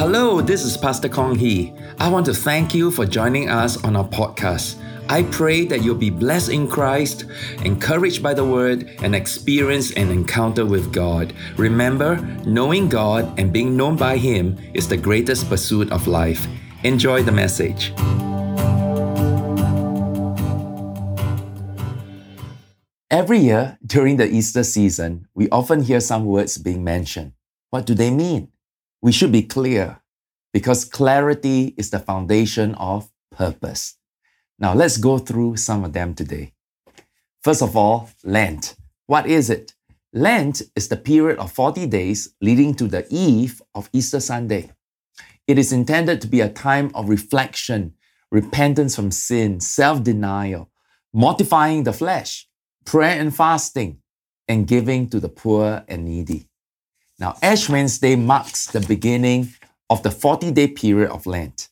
Hello, this is Pastor Kong Hee. I want to thank you for joining us on our podcast. I pray that you'll be blessed in Christ, encouraged by the Word, and experience an encounter with God. Remember, knowing God and being known by Him is the greatest pursuit of life. Enjoy the message. Every year during the Easter season, we often hear some words being mentioned. What do they mean? We should be clear because clarity is the foundation of purpose. Now, let's go through some of them today. First of all, Lent. What is it? Lent is the period of 40 days leading to the eve of Easter Sunday. It is intended to be a time of reflection, repentance from sin, self denial, mortifying the flesh, prayer and fasting, and giving to the poor and needy. Now, Ash Wednesday marks the beginning of the 40 day period of Lent.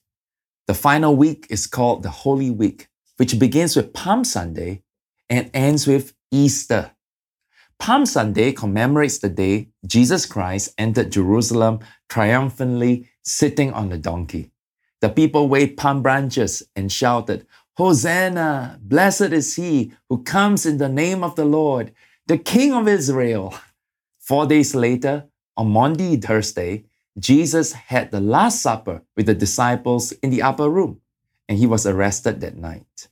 The final week is called the Holy Week, which begins with Palm Sunday and ends with Easter. Palm Sunday commemorates the day Jesus Christ entered Jerusalem triumphantly sitting on a donkey. The people waved palm branches and shouted, Hosanna! Blessed is he who comes in the name of the Lord, the King of Israel. Four days later, on Maundy Thursday, Jesus had the Last Supper with the disciples in the upper room, and he was arrested that night.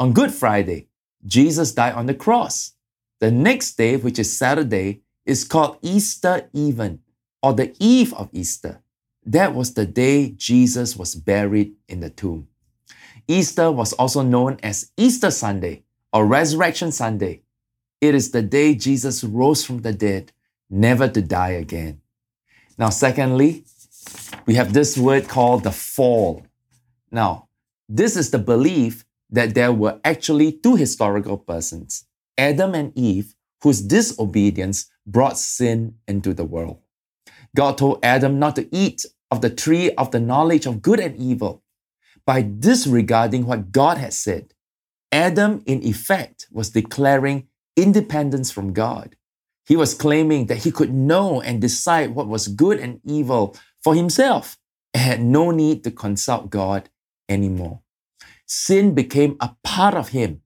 On Good Friday, Jesus died on the cross. The next day, which is Saturday, is called Easter Even, or the Eve of Easter. That was the day Jesus was buried in the tomb. Easter was also known as Easter Sunday or Resurrection Sunday. It is the day Jesus rose from the dead, never to die again. Now, secondly, we have this word called the fall. Now, this is the belief that there were actually two historical persons, Adam and Eve, whose disobedience brought sin into the world. God told Adam not to eat of the tree of the knowledge of good and evil by disregarding what God had said, Adam, in effect, was declaring independence from God. He was claiming that he could know and decide what was good and evil for himself and had no need to consult God anymore. Sin became a part of him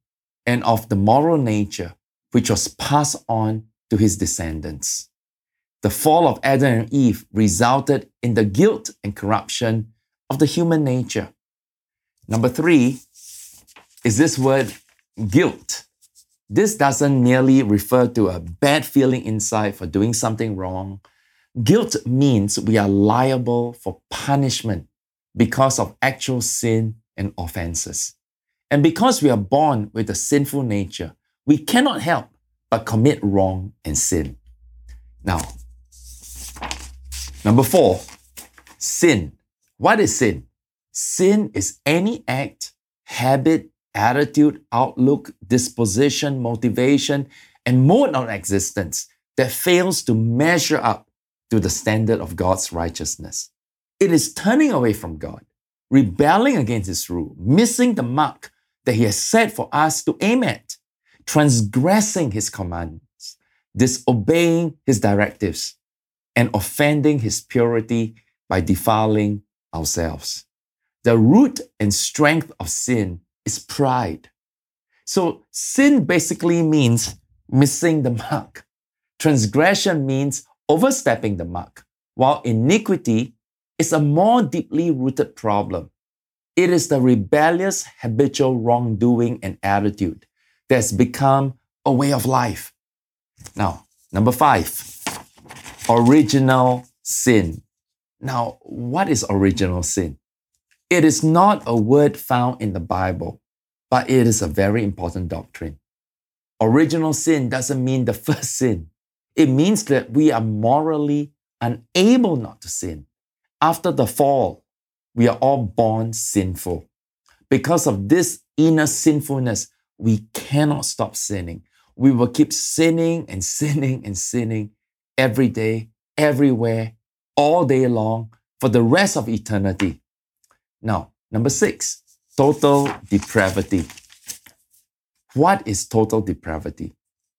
and of the moral nature, which was passed on to his descendants. The fall of Adam and Eve resulted in the guilt and corruption of the human nature. Number three is this word guilt. This doesn't merely refer to a bad feeling inside for doing something wrong. Guilt means we are liable for punishment because of actual sin and offenses. And because we are born with a sinful nature, we cannot help but commit wrong and sin. Now, number four, sin. What is sin? Sin is any act, habit, attitude, outlook, disposition, motivation, and mode of existence that fails to measure up to the standard of God's righteousness. It is turning away from God, rebelling against His rule, missing the mark that He has set for us to aim at, transgressing His commands, disobeying His directives, and offending His purity by defiling ourselves. The root and strength of sin is pride. So sin basically means missing the mark. Transgression means overstepping the mark, while iniquity is a more deeply rooted problem. It is the rebellious, habitual wrongdoing and attitude that's become a way of life. Now, number five, original sin. Now, what is original sin? It is not a word found in the Bible, but it is a very important doctrine. Original sin doesn't mean the first sin. It means that we are morally unable not to sin. After the fall, we are all born sinful. Because of this inner sinfulness, we cannot stop sinning. We will keep sinning and sinning and sinning every day, everywhere, all day long for the rest of eternity. Now, number six, total depravity. What is total depravity?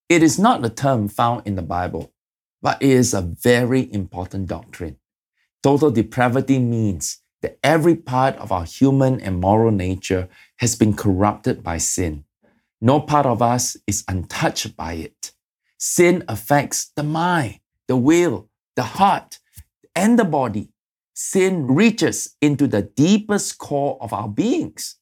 It is not a term found in the Bible, but it is a very important doctrine. Total depravity means that every part of our human and moral nature has been corrupted by sin. No part of us is untouched by it. Sin affects the mind, the will, the heart, and the body. Sin reaches into the deepest core of our beings.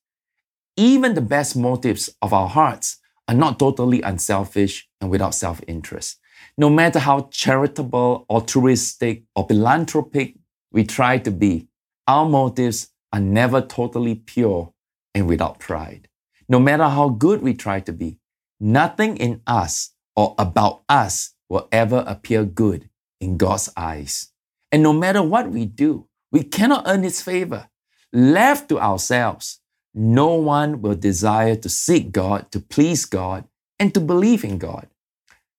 Even the best motives of our hearts are not totally unselfish and without self interest. No matter how charitable, altruistic, or philanthropic we try to be, our motives are never totally pure and without pride. No matter how good we try to be, nothing in us or about us will ever appear good in God's eyes. And no matter what we do, we cannot earn His favor. Left to ourselves, no one will desire to seek God, to please God, and to believe in God.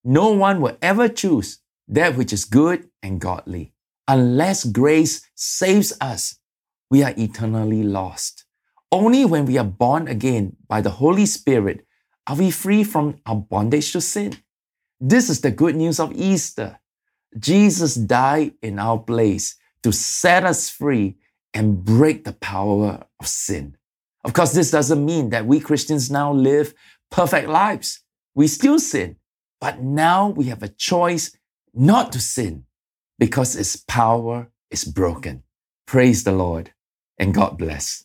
No one will ever choose that which is good and godly. Unless grace saves us, we are eternally lost. Only when we are born again by the Holy Spirit are we free from our bondage to sin. This is the good news of Easter. Jesus died in our place to set us free and break the power of sin. Of course, this doesn't mean that we Christians now live perfect lives. We still sin, but now we have a choice not to sin because its power is broken. Praise the Lord and God bless.